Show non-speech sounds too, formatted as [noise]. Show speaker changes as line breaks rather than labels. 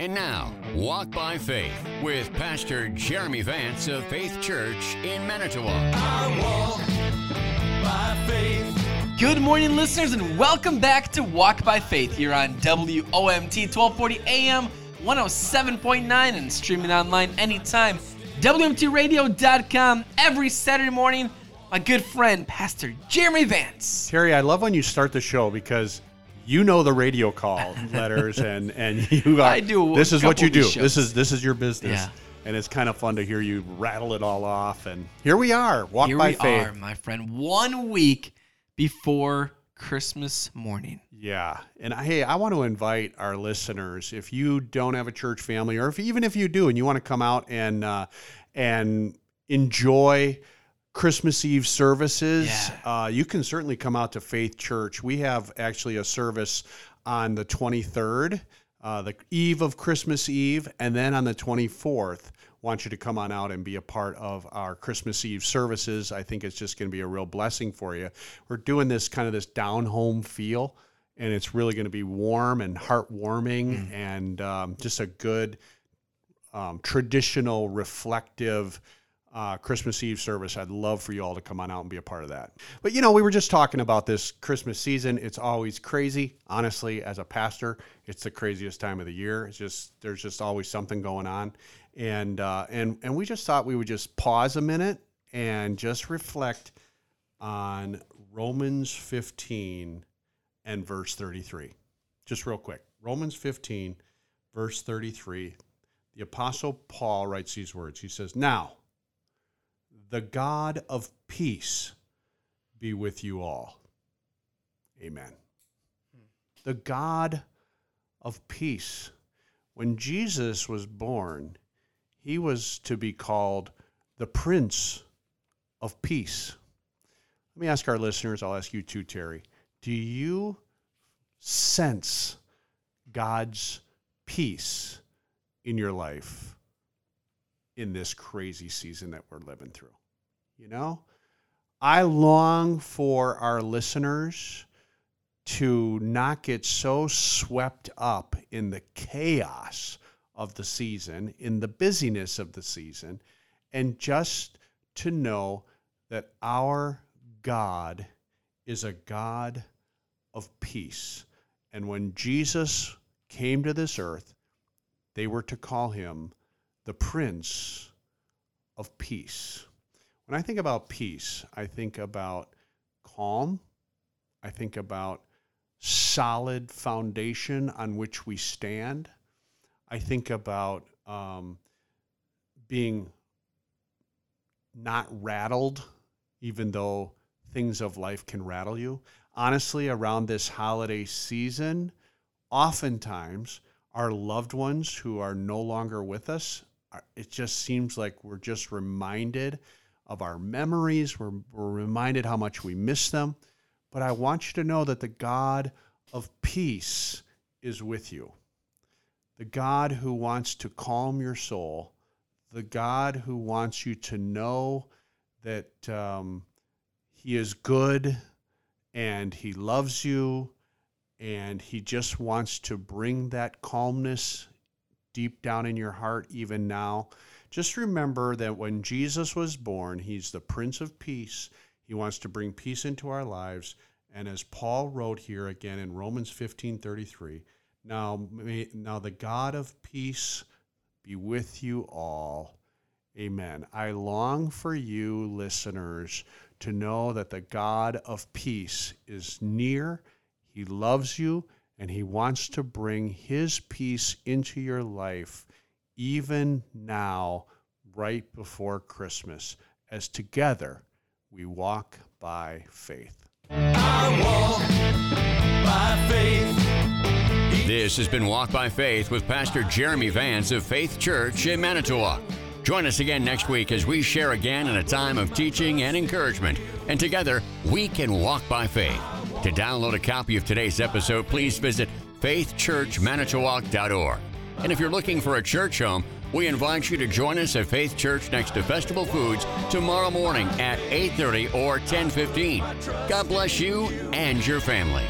And now, Walk by Faith with Pastor Jeremy Vance of Faith Church in Manitowoc.
I walk by faith.
Good morning, listeners, and welcome back to Walk by Faith here on WOMT 1240 AM, 107.9, and streaming online anytime. WMTRadio.com every Saturday morning. My good friend, Pastor Jeremy Vance.
Terry, I love when you start the show because you know the radio call [laughs] letters and and [laughs] you are
I do
this is what you do.
these
this is this is your business.
Yeah.
and it's kind of fun to hear you rattle it all off. And here we are walk
Here
by
we
faith.
are, my friend, one week before Christmas morning.
yeah. And I- hey i want to invite our listeners if you don't have a church family or if even if you do and you want to come out and uh, and enjoy Christmas Eve services.
Yeah.
Uh, you can certainly come out to Faith Church. We have actually a service on the 23rd, uh, the eve of Christmas Eve, and then on the 24th. Want you to come on out and be a part of our Christmas Eve services. I think it's just going to be a real blessing for you. We're doing this kind of this down home feel, and it's really going to be warm and heartwarming, and um, just a good um, traditional, reflective uh, Christmas Eve service. I'd love for you all to come on out and be a part of that. But you know, we were just talking about this Christmas season. It's always crazy. Honestly, as a pastor, it's the craziest time of the year. It's just there's just always something going on, and uh, and and we just thought we would just pause a minute and just reflect on Romans 15 and verse 33. Just real quick, Romans 15, verse 33 the apostle paul writes these words he says now the god of peace be with you all. Amen. The god of peace. When jesus was born he was to be called the prince of peace. Let me ask our listeners i'll ask you too terry do you sense god's peace in your life in this crazy season that we're living through. You know, I long for our listeners to not get so swept up in the chaos of the season, in the busyness of the season, and just to know that our God is a God of peace. And when Jesus came to this earth, they were to call him the Prince of Peace. When I think about peace, I think about calm. I think about solid foundation on which we stand. I think about um, being not rattled, even though things of life can rattle you. Honestly, around this holiday season, oftentimes our loved ones who are no longer with us, it just seems like we're just reminded of our memories. We're, we're reminded how much we miss them. But I want you to know that the God of peace is with you. The God who wants to calm your soul, the God who wants you to know that um, He is good and He loves you and he just wants to bring that calmness deep down in your heart even now just remember that when jesus was born he's the prince of peace. He wants to bring peace into our lives. And as paul wrote here again in romans 15:33 now may, now the god of peace be with you all. Amen. I long for you listeners to know that the god of peace is near. He loves you and He wants to bring His peace into your life, even now, right before Christmas, as together we walk by faith.
By faith.
This has been Walk by Faith with Pastor Jeremy Vance of Faith Church in Manitowoc. Join us again next week as we share again in a time of teaching and encouragement, and together we can walk by faith. To download a copy of today's episode, please visit faithchurchmanitowoc.org. And if you're looking for a church home, we invite you to join us at Faith Church next to Festival Foods tomorrow morning at 8:30 or 10:15. God bless you and your family.